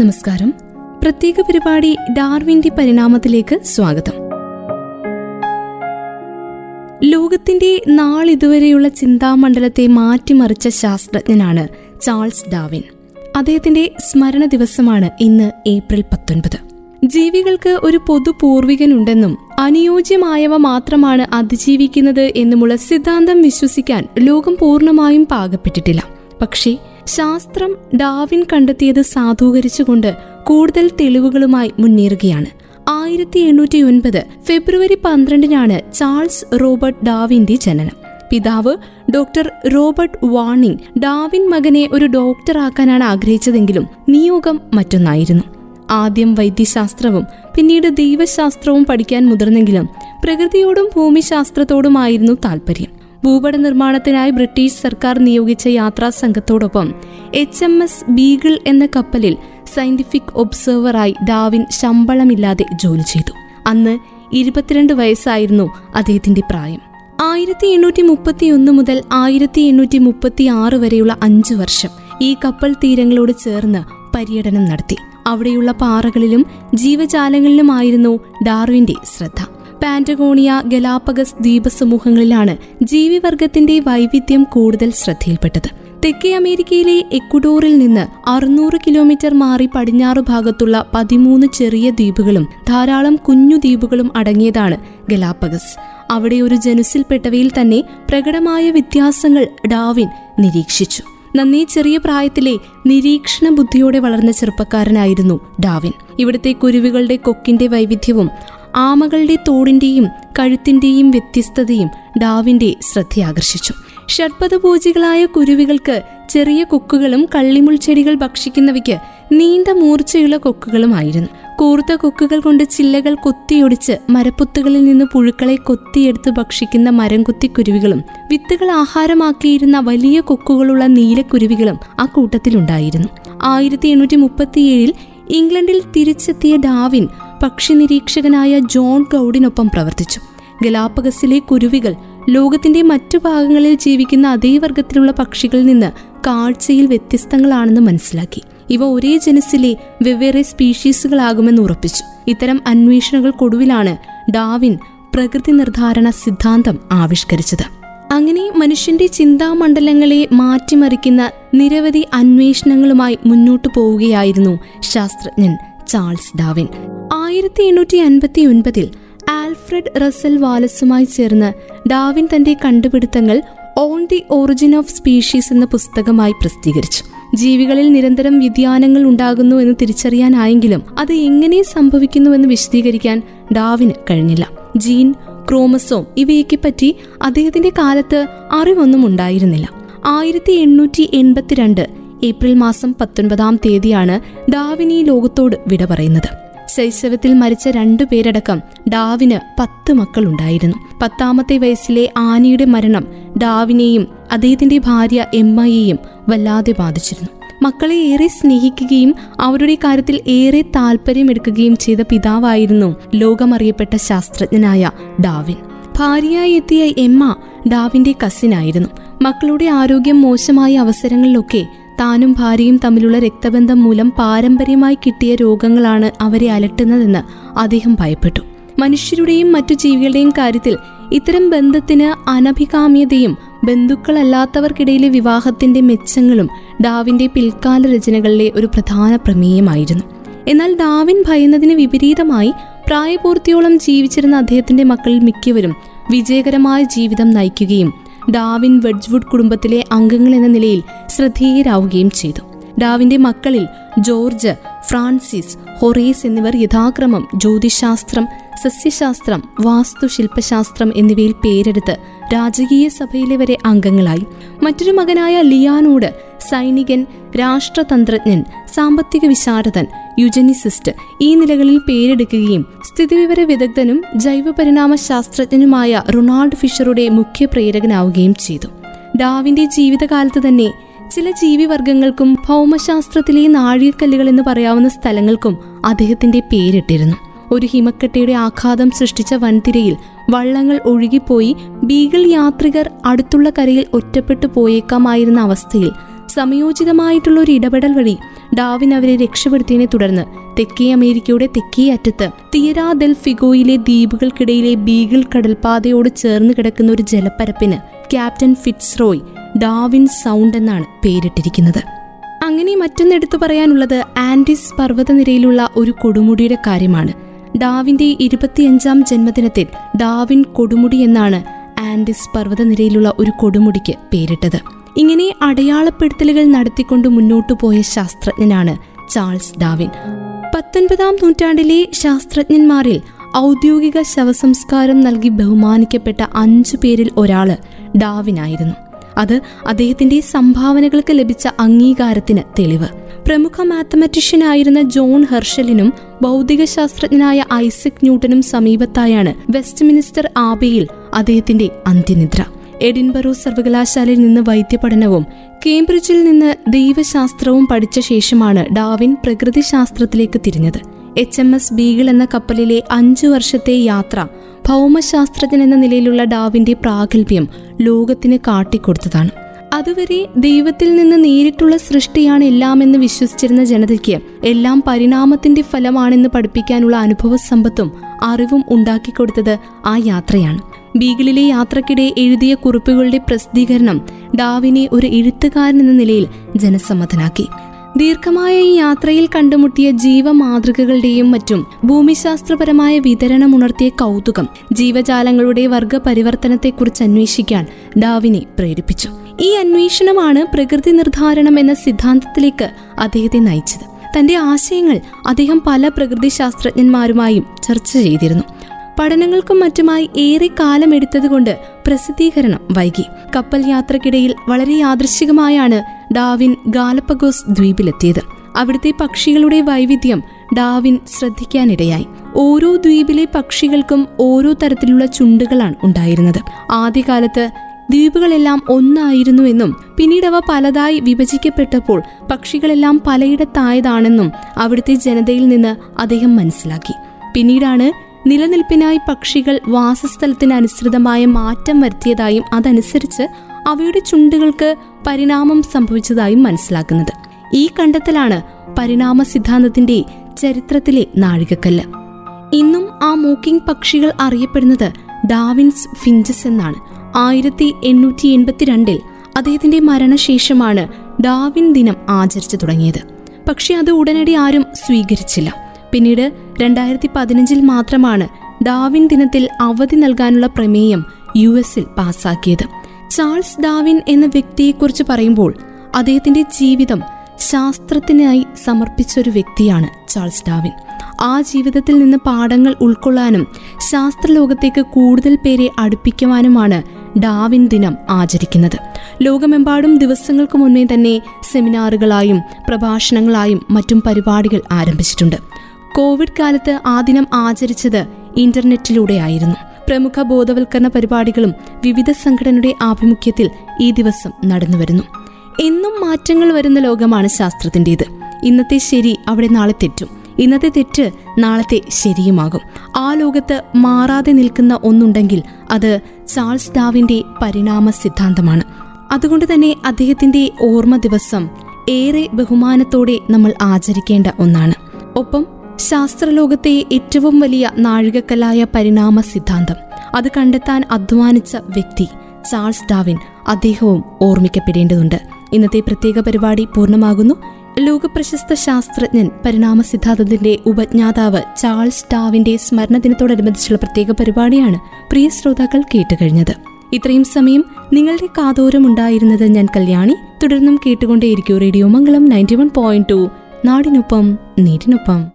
നമസ്കാരം. പ്രത്യേക പരിപാടി ഡാർവിന്റെ പരിണാമത്തിലേക്ക് സ്വാഗതം. ലോകത്തിന്റെ നാളിതുവരെയുള്ള ചിന്താമണ്ഡലത്തെ മാറ്റിമറിച്ച ശാസ്ത്രജ്ഞനാണ് ചാൾസ് ഡാവിൻ അദ്ദേഹത്തിന്റെ സ്മരണ ദിവസമാണ് ഇന്ന് ഏപ്രിൽ പത്തൊൻപത്. ജീവികൾക്ക് ഒരു പൊതു പൂർവികനുണ്ടെന്നും അനുയോജ്യമായവ മാത്രമാണ് അതിജീവിക്കുന്നത് എന്നുമുള്ള സിദ്ധാന്തം വിശ്വസിക്കാൻ ലോകം പൂർണമായും പാകപ്പെട്ടിട്ടില്ല. പക്ഷേ ശാസ്ത്രം ഡാവിൻ കണ്ടെത്തിയത് സാധൂകരിച്ചുകൊണ്ട് കൂടുതൽ തെളിവുകളുമായി മുന്നേറുകയാണ്. ആയിരത്തി എണ്ണൂറ്റി ഒൻപത് ഫെബ്രുവരി പന്ത്രണ്ടിനാണ് ചാൾസ് റോബർട്ട് ഡാവിന്റെ ജനനം. പിതാവ് ഡോക്ടർ റോബർട്ട് വാണിംഗ് ഡാവിൻ മകനെ ഒരു ഡോക്ടറാക്കാനാണ് ആഗ്രഹിച്ചതെങ്കിലും നിയോഗം മറ്റൊന്നായിരുന്നു. ആദ്യം വൈദ്യശാസ്ത്രവും പിന്നീട് ദൈവശാസ്ത്രവും പഠിക്കാൻ മുതിർന്നെങ്കിലും പ്രകൃതിയോടും ഭൂമിശാസ്ത്രത്തോടുമായിരുന്നു താല്പര്യം ഭൂപട നിർമ്മാണത്തിനായി ബ്രിട്ടീഷ് സർക്കാർ നിയോഗിച്ച യാത്രാ സംഘത്തോടൊപ്പം എച്ച് എം എസ് ബീഗിൾ എന്ന കപ്പലിൽ സയന്റിഫിക് ഒബ്സർവറായി ഡാവിൻ ശമ്പളമില്ലാതെ ജോലി ചെയ്തു. അന്ന് ഇരുപത്തിരണ്ട് വയസ്സായിരുന്നു അദ്ദേഹത്തിന്റെ പ്രായം. ആയിരത്തി എണ്ണൂറ്റി മുപ്പത്തി ഒന്ന് മുതൽ ആയിരത്തി എണ്ണൂറ്റി മുപ്പത്തി ആറ് വരെയുള്ള അഞ്ചു വർഷം ഈ കപ്പൽ തീരങ്ങളോട് ചേർന്ന് പര്യടനം നടത്തി. അവിടെയുള്ള പാറകളിലും ജീവജാലങ്ങളിലുമായിരുന്നു ഡാർവിന്റെ ശ്രദ്ധ. പാന്റഗോണിയ ഗലാപ്പഗസ് ദ്വീപസമൂഹങ്ങളിലാണ് ജീവിവർഗത്തിന്റെ വൈവിധ്യം കൂടുതൽ ശ്രദ്ധയിൽപ്പെട്ടത്. തെക്കേ അമേരിക്കയിലെ എക്വഡോറിൽ നിന്ന് അറുന്നൂറ് കിലോമീറ്റർ മാറി പടിഞ്ഞാറ് ഭാഗത്തുള്ള പതിമൂന്ന് ചെറിയ ദ്വീപുകളും ധാരാളം കുഞ്ഞു ദ്വീപുകളും അടങ്ങിയതാണ് ഗലാപ്പഗസ് അവിടെ ഒരു ജനുസിൽപ്പെട്ടവയിൽ തന്നെ പ്രകടമായ വ്യത്യാസങ്ങൾ ഡാവിൻ നിരീക്ഷിച്ചു. നന്നേ ചെറിയ പ്രായത്തിലെ നിരീക്ഷണ ബുദ്ധിയോടെ വളർന്ന ചെറുപ്പക്കാരനായിരുന്നു ഡാവിൻ. ഇവിടുത്തെ കുരുവികളുടെ കൊക്കിന്റെ വൈവിധ്യവും ആമകളുടെ തോടിന്റെയും കഴുത്തിന്റെയും വ്യത്യസ്തതയും ഡാവിന്റെ ശ്രദ്ധയാകർഷിച്ചു. ഷഡ്പഥഭോജികളായ കുരുവികൾക്ക് ചെറിയ കൊക്കുകളും കള്ളിമുൾ ചെടികൾ ഭക്ഷിക്കുന്നവയ്ക്ക് നീണ്ട മൂർച്ചയുള്ള കൊക്കുകളുമായിരുന്നു. കൂർത്ത കൊക്കുകൾ കൊണ്ട് ചില്ലകൾ കൊത്തിയൊടിച്ച് മരപ്പുത്തുകളിൽ നിന്ന് പുഴുക്കളെ കൊത്തിയെടുത്ത് ഭക്ഷിക്കുന്ന മരംകുത്തി കുരുവികളും വിത്തുകൾ ആഹാരമാക്കിയിരുന്ന വലിയ കൊക്കുകളുള്ള നീലക്കുരുവികളും ആ കൂട്ടത്തിലുണ്ടായിരുന്നു. ആയിരത്തി എണ്ണൂറ്റി മുപ്പത്തിയേഴിൽ ഇംഗ്ലണ്ടിൽ തിരിച്ചെത്തിയ ഡാവിൻ പക്ഷി നിരീക്ഷകനായ ജോൺ ക്ലൗഡിനൊപ്പം പ്രവർത്തിച്ചു. ഗലാപ്പഗസിലെ കുരുവികൾ ലോകത്തിന്റെ മറ്റു ഭാഗങ്ങളിൽ ജീവിക്കുന്ന അതേ വർഗത്തിലുള്ള പക്ഷികളിൽ നിന്ന് കാഴ്ചയിൽ വ്യത്യസ്തങ്ങളാണെന്ന് മനസ്സിലാക്കി. ഇവ ഒരേ ജനസിലെ വെവ്വേറെ സ്പീഷീസുകളാകുമെന്ന് ഉറപ്പിച്ചു. ഇത്തരം അന്വേഷണങ്ങൾക്കൊടുവിലാണ് ഡാവിൻ പ്രകൃതി നിർദ്ധാരണ സിദ്ധാന്തം ആവിഷ്കരിച്ചത്. അങ്ങനെ മനുഷ്യന്റെ ചിന്താമണ്ഡലങ്ങളെ മാറ്റിമറിക്കുന്ന നിരവധി അന്വേഷണങ്ങളുമായി മുന്നോട്ടു പോവുകയായിരുന്നു ശാസ്ത്രജ്ഞൻ ചാൾസ് ഡാവിൻ. ആയിരത്തി എണ്ണൂറ്റി അൻപത്തി ഒൻപതിൽ ആൽഫ്രഡ് റസൽ വാലസുമായി ചേർന്ന് ഡാവിൻ തന്റെ കണ്ടുപിടുത്തങ്ങൾ on the origin of species എന്ന പുസ്തകമായി പ്രസിദ്ധീകരിച്ചു. ജീവികളിൽ നിരന്തരം വ്യതിയാനങ്ങൾ ഉണ്ടാകുന്നു എന്ന് തിരിച്ചറിയാനായെങ്കിലും അത് എങ്ങനെ സംഭവിക്കുന്നുവെന്ന് വിശദീകരിക്കാൻ ഡാവിന് കഴിഞ്ഞില്ല. ജീൻ ക്രോമസോം ഇവയൊക്കെ പറ്റി അദ്ദേഹത്തിന്റെ കാലത്ത് അറിവൊന്നും ഉണ്ടായിരുന്നില്ല. ആയിരത്തി എണ്ണൂറ്റി എൺപത്തിരണ്ട് ഏപ്രിൽ മാസം പത്തൊൻപതാം തീയതിയാണ് ഡാവിനി ലോകത്തോട് വിട പറയുന്നത്. ശൈശവത്തിൽ മരിച്ച രണ്ടു പേരടക്കം ഡാവിന് പത്ത് മക്കളുണ്ടായിരുന്നു. പത്താമത്തെ വയസ്സിലെ ആനിയുടെ മരണം ഡാവിനെയും അദ്ദേഹത്തിന്റെ ഭാര്യ എമ്മയെയും വല്ലാതെ ബാധിച്ചിരുന്നു. മക്കളെ ഏറെ സ്നേഹിക്കുകയും അവരുടെ കാര്യത്തിൽ ഏറെ താല്പര്യമെടുക്കുകയും ചെയ്ത പിതാവായിരുന്നു ലോകമറിയപ്പെട്ട ശാസ്ത്രജ്ഞനായ ഡാവിൻ. ഭാര്യയായി എത്തിയ എമ്മ ഡാവിന്റെ കസിനായിരുന്നു മക്കളുടെ ആരോഗ്യം മോശമായ അവസരങ്ങളിലൊക്കെ താനും ഭാര്യയും തമ്മിലുള്ള രക്തബന്ധം മൂലം പാരമ്പര്യമായി കിട്ടിയ രോഗങ്ങളാണ് അവരെ അലട്ടുന്നതെന്ന് അദ്ദേഹം ഭയപ്പെട്ടു. മനുഷ്യരുടെയും മറ്റു ജീവികളുടെയും കാര്യത്തിൽ ഇത്തരം ബന്ധത്തിന് അനഭികാമ്യതയും ബന്ധുക്കളല്ലാത്തവർക്കിടയിലെ വിവാഹത്തിന്റെ മെച്ചങ്ങളും ഡാവിന്റെ പിൽക്കാല രചനകളിലെ ഒരു പ്രധാന പ്രമേയമായിരുന്നു. എന്നാൽ ഡാവിൻ ഭയന്നതിന് വിപരീതമായി പ്രായപൂർത്തിയോളം ജീവിച്ചിരുന്ന അദ്ദേഹത്തിന്റെ മക്കളിൽ മിക്കവരും വിജയകരമായ ജീവിതം നയിക്കുകയും ഡാവിൻ വെഡ്ജ്വുഡ് കുടുംബത്തിലെ അംഗങ്ങൾ എന്ന നിലയിൽ ശ്രദ്ധേയരാവുകയും ചെയ്തു. ഡാവിന്റെ മക്കളിൽ ജോർജ് ഫ്രാൻസിസ് ഹൊറേസ് എന്നിവർ യഥാക്രമം ജ്യോതിശാസ്ത്രം സസ്യശാസ്ത്രം വാസ്തുശില്പശാസ്ത്രം എന്നിവയിൽ പേരെടുത്ത് രാജകീയ സഭയിലെ വരെ അംഗങ്ങളായി. മറ്റൊരു മകനായ ലിയാനോട് സൈനികൻ രാഷ്ട്രതന്ത്രജ്ഞൻ സാമ്പത്തിക വിശാരദൻ യുജനിസിസ്റ്റ് ഈ നിലകളിൽ പേരെടുക്കുകയും സ്ഥിതിവിവര വിദഗ്ധനും ജൈവപരിണാമ ശാസ്ത്രജ്ഞനുമായ റൊണാൾഡ് ഫിഷറുടെ മുഖ്യ പ്രേരകനാവുകയും ചെയ്തു. ഡാവിന്റെ ജീവിതകാലത്ത് തന്നെ ചില ജീവിവർഗങ്ങൾക്കും ഭൗമശാസ്ത്രത്തിലെ നാഴികക്കല്ലുകൾ എന്ന് പറയാവുന്ന സ്ഥലങ്ങൾക്കും അദ്ദേഹത്തിന്റെ പേരിട്ടിരുന്നു. ഒരു ഹിമക്കെട്ടയുടെ ആഘാതം സൃഷ്ടിച്ച വൻതിരയിൽ വള്ളങ്ങൾ ഒഴുകിപ്പോയി ബീഗിൾ യാത്രികർ അടുത്തുള്ള കരയിൽ ഒറ്റപ്പെട്ടു പോയേക്കാമായിരുന്ന അവസ്ഥയിൽ സമയോചിതമായിട്ടുള്ള ഒരു ഇടപെടൽ വഴി ഡാവിൻ അവരെ രക്ഷപ്പെടുത്തിയതിനെ തുടർന്ന് തെക്കേ അമേരിക്കയുടെ തെക്കേ അറ്റത്ത് തീരാ ദെൽ ഫിഗോയിലെ ദ്വീപുകൾക്കിടയിലെ ബീഗിൾ കടൽപാതയോട് ചേർന്ന് കിടക്കുന്ന ഒരു ജലപ്പരപ്പിന് ക്യാപ്റ്റൻ ഫിറ്റ്സ്റോയ് ഡാവിൻ സൗണ്ട് എന്നാണ് പേരിട്ടിരിക്കുന്നത്. അങ്ങനെ മറ്റൊന്നെടുത്തു പറയാനുള്ളത് ആൻഡിസ് പർവതനിരയിലുള്ള ഒരു കൊടുമുടിയുടെ കാര്യമാണ്. ഡാവിന്റെ ഇരുപത്തിയഞ്ചാം ജന്മദിനത്തിൽ ഡാവിൻ കൊടുമുടി എന്നാണ് ആൻഡിസ് പർവതനിരയിലുള്ള ഒരു കൊടുമുടിക്ക് പേരിട്ടത്. ഇങ്ങനെ അടയാളപ്പെടുത്തലുകൾ നടത്തിക്കൊണ്ട് മുന്നോട്ടു പോയ ശാസ്ത്രജ്ഞനാണ് ചാൾസ് ഡാവിൻ പത്തൊൻപതാം നൂറ്റാണ്ടിലെ ശാസ്ത്രജ്ഞന്മാരിൽ ഔദ്യോഗിക ശവസംസ്കാരം നൽകി ബഹുമാനിക്കപ്പെട്ട അഞ്ചു പേരിൽ ഒരാൾ ഡാവിനായിരുന്നു അത് അദ്ദേഹത്തിന്റെ സംഭാവനകൾക്ക് ലഭിച്ച അംഗീകാരത്തിന് തെളിവ്. പ്രമുഖ മാത്തമാറ്റീഷ്യനായിരുന്ന ജോൺ ഹെർഷലിനും ഭൗതികശാസ്ത്രജ്ഞനായ ഐസക് ന്യൂട്ടനും സമീപത്തായാണ് വെസ്റ്റ് മിനിസ്റ്റർ ആബയിൽ അദ്ദേഹത്തിന്റെ അന്ത്യനിദ്ര. എഡിൻബറോ സർവകലാശാലയിൽ നിന്ന് വൈദ്യപഠനവും കേംബ്രിഡ്ജിൽ നിന്ന് ദൈവശാസ്ത്രവും പഠിച്ച ശേഷമാണ് ഡാവിൻ പ്രകൃതിശാസ്ത്രത്തിലേക്ക് തിരിഞ്ഞത്. എച്ച് എം എസ് ബീഗിൾ എന്ന കപ്പലിലെ അഞ്ചു വർഷത്തെ യാത്ര ഭൗമശാസ്ത്രജ്ഞൻ എന്ന നിലയിലുള്ള ഡാവിന്റെ പ്രാഗൽഭ്യം ലോകത്തിന് കാട്ടിക്കൊടുത്തതാണ്. അതുവരെ ദൈവത്തിൽ നിന്ന് നേരിട്ടുള്ള സൃഷ്ടിയാണ് എല്ലാമെന്ന് വിശ്വസിച്ചിരുന്ന ജനതയ്ക്ക് എല്ലാം പരിണാമത്തിന്റെ ഫലമാണെന്ന് പഠിപ്പിക്കാനുള്ള അനുഭവ സമ്പത്തും അറിവും ഉണ്ടാക്കിക്കൊടുത്തത് ആ യാത്രയാണ്. ബീഗിളിലെ യാത്രക്കിടെ എഴുതിയ കുറിപ്പുകളുടെ പ്രസിദ്ധീകരണം ഡാവിനെ ഒരു എഴുത്തുകാരൻ എന്ന നിലയിൽ ജനസമ്മതനാക്കി. ദീർഘമായ ഈ യാത്രയിൽ കണ്ടുമുട്ടിയ ജീവമാതൃകകളുടെയും മറ്റും ഭൂമിശാസ്ത്രപരമായ വിതരണം ഉണർത്തിയ കൗതുകം ജീവജാലങ്ങളുടെ വർഗ പരിവർത്തനത്തെക്കുറിച്ച് അന്വേഷിക്കാൻ ഡാവിനെ പ്രേരിപ്പിച്ചു. ഈ അന്വേഷണമാണ് പ്രകൃതി നിർദ്ധാരണം എന്ന സിദ്ധാന്തത്തിലേക്ക് അദ്ദേഹത്തെ നയിച്ചത്. തന്റെ ആശയങ്ങൾ അദ്ദേഹം പല പ്രകൃതി ശാസ്ത്രജ്ഞന്മാരുമായും ചർച്ച ചെയ്തിരുന്നു. പഠനങ്ങൾക്കും മറ്റുമായി ഏറെ കാലമെടുത്തതുകൊണ്ട് പ്രസിദ്ധീകരണം വൈകി. കപ്പൽ യാത്രക്കിടയിൽ വളരെ യാദൃശികമായാണ് ഡാവിൻ ഗാലപ്പഗോസ് ദ്വീപിലെത്തിയത്. അവിടുത്തെ പക്ഷികളുടെ വൈവിധ്യം ഡാവിൻ ശ്രദ്ധിക്കാനിടയായി. ഓരോ ദ്വീപിലെ പക്ഷികൾക്കും ഓരോ തരത്തിലുള്ള ചുണ്ടുകളാണ് ഉണ്ടായിരുന്നത്. ആദ്യകാലത്ത് ദ്വീപുകളെല്ലാം ഒന്നായിരുന്നുവെന്നും പിന്നീട് അവ പലതായി വിഭജിക്കപ്പെട്ടപ്പോൾ പക്ഷികളെല്ലാം പലയിടത്തായതാണെന്നും അവിടുത്തെ ജനതയിൽ നിന്ന് അദ്ദേഹം മനസ്സിലാക്കി. പിന്നീടാണ് നിലനിൽപ്പിനായി പക്ഷികൾ വാസസ്ഥലത്തിനനുസൃതമായ മാറ്റം വരുത്തിയതായും അതനുസരിച്ച് അവയുടെ ചുണ്ടുകൾക്ക് പരിണാമം സംഭവിച്ചതായും മനസ്സിലാക്കുന്നത്. ഈ കണ്ടെത്തലാണ് പരിണാമ സിദ്ധാന്തത്തിന്റെ ചരിത്രത്തിലെ നാഴികക്കല്ല്. ഇന്നും ആ മൂക്കിംഗ് പക്ഷികൾ അറിയപ്പെടുന്നത് ഡാവിൻസ് ഫിഞ്ചസ് എന്നാണ്. ആയിരത്തി എണ്ണൂറ്റി എൺപത്തിരണ്ടിൽ അദ്ദേഹത്തിന്റെ മരണശേഷമാണ് ഡാവിൻ ദിനം ആചരിച്ചു തുടങ്ങിയത്. പക്ഷെ അത് ഉടനടി ആരും സ്വീകരിച്ചില്ല. പിന്നീട് രണ്ടായിരത്തി പതിനഞ്ചിൽ മാത്രമാണ് ഡാവിൻ ദിനത്തിൽ അവധി നൽകാനുള്ള പ്രമേയം യു എസിൽ പാസാക്കിയത്. ചാൾസ് ഡാവിൻ എന്ന വ്യക്തിയെക്കുറിച്ച് പറയുമ്പോൾ അദ്ദേഹത്തിന്റെ ജീവിതം ശാസ്ത്രത്തിനായി സമർപ്പിച്ച ഒരു വ്യക്തിയാണ് ചാൾസ് ഡാവിൻ. ആ ജീവിതത്തിൽ നിന്ന് പാഠങ്ങൾ ഉൾക്കൊള്ളാനും ശാസ്ത്രലോകത്തേക്ക് കൂടുതൽ പേരെ അടുപ്പിക്കുവാനുമാണ് ഡാവിൻ ദിനം ആചരിക്കുന്നത്. ലോകമെമ്പാടും ദിവസങ്ങൾക്ക് മുന്നേ തന്നെ സെമിനാറുകളായും പ്രഭാഷണങ്ങളായും മറ്റും പരിപാടികൾ ആരംഭിച്ചിട്ടുണ്ട്. കോവിഡ് കാലത്ത് ആ ദിനം ആചരിച്ചത് ഇന്റർനെറ്റിലൂടെയായിരുന്നു. പ്രമുഖ ബോധവൽക്കരണ പരിപാടികളും വിവിധ സംഘടനയുടെ ആഭിമുഖ്യത്തിൽ ഈ ദിവസം നടന്നുവരുന്നു. എന്നും മാറ്റങ്ങൾ വരുന്ന ലോകമാണ് ശാസ്ത്രത്തിന്റെത്. ഇന്നത്തെ ശരി അവിടെ നാളെ തെറ്റും. ഇന്നത്തെ തെറ്റ് നാളത്തെ ശരിയുമാകും. ആ ലോകത്ത് മാറാതെ നിൽക്കുന്ന ഒന്നുണ്ടെങ്കിൽ അത് ചാൾസ് ഡാവിന്റെ പരിണാമ സിദ്ധാന്തമാണ്. അതുകൊണ്ട് തന്നെ അദ്ദേഹത്തിന്റെ ഓർമ്മ ദിവസം ഏറെ ബഹുമാനത്തോടെ നമ്മൾ ആചരിക്കേണ്ട ഒന്നാണ്. ഒപ്പം ശാസ്ത്രലോകത്തെ ഏറ്റവും വലിയ നാഴികക്കല്ലായ പരിണാമ സിദ്ധാന്തം. അത് കണ്ടെത്താൻ അധ്വാനിച്ച വ്യക്തി ചാൾസ് ഡാവിൻ അദ്ദേഹവും ഓർമ്മിക്കപ്പെടേണ്ടതുണ്ട്. ഇന്നത്തെ പ്രത്യേക പരിപാടി പൂർണമാകുന്നു. ലോകപ്രശസ്ത ശാസ്ത്രജ്ഞൻ പരിണാമ സിദ്ധാന്തത്തിന്റെ ഉപജ്ഞാതാവ് ചാൾസ് ഡാവിന്റെ സ്മരണദിനത്തോടനുബന്ധിച്ചുള്ള പ്രത്യേക പരിപാടിയാണ് പ്രിയ ശ്രോതാക്കൾ കേട്ടുകഴിഞ്ഞത്. ഇത്രയും സമയം നിങ്ങളുടെ കാതോരം ഉണ്ടായിരുന്നത് ഞാൻ കല്യാണി. തുടർന്നും കേട്ടുകൊണ്ടേയിരിക്കും radio Mangalam ninety one point two. നാടിനൊപ്പം നീരിനൊപ്പം.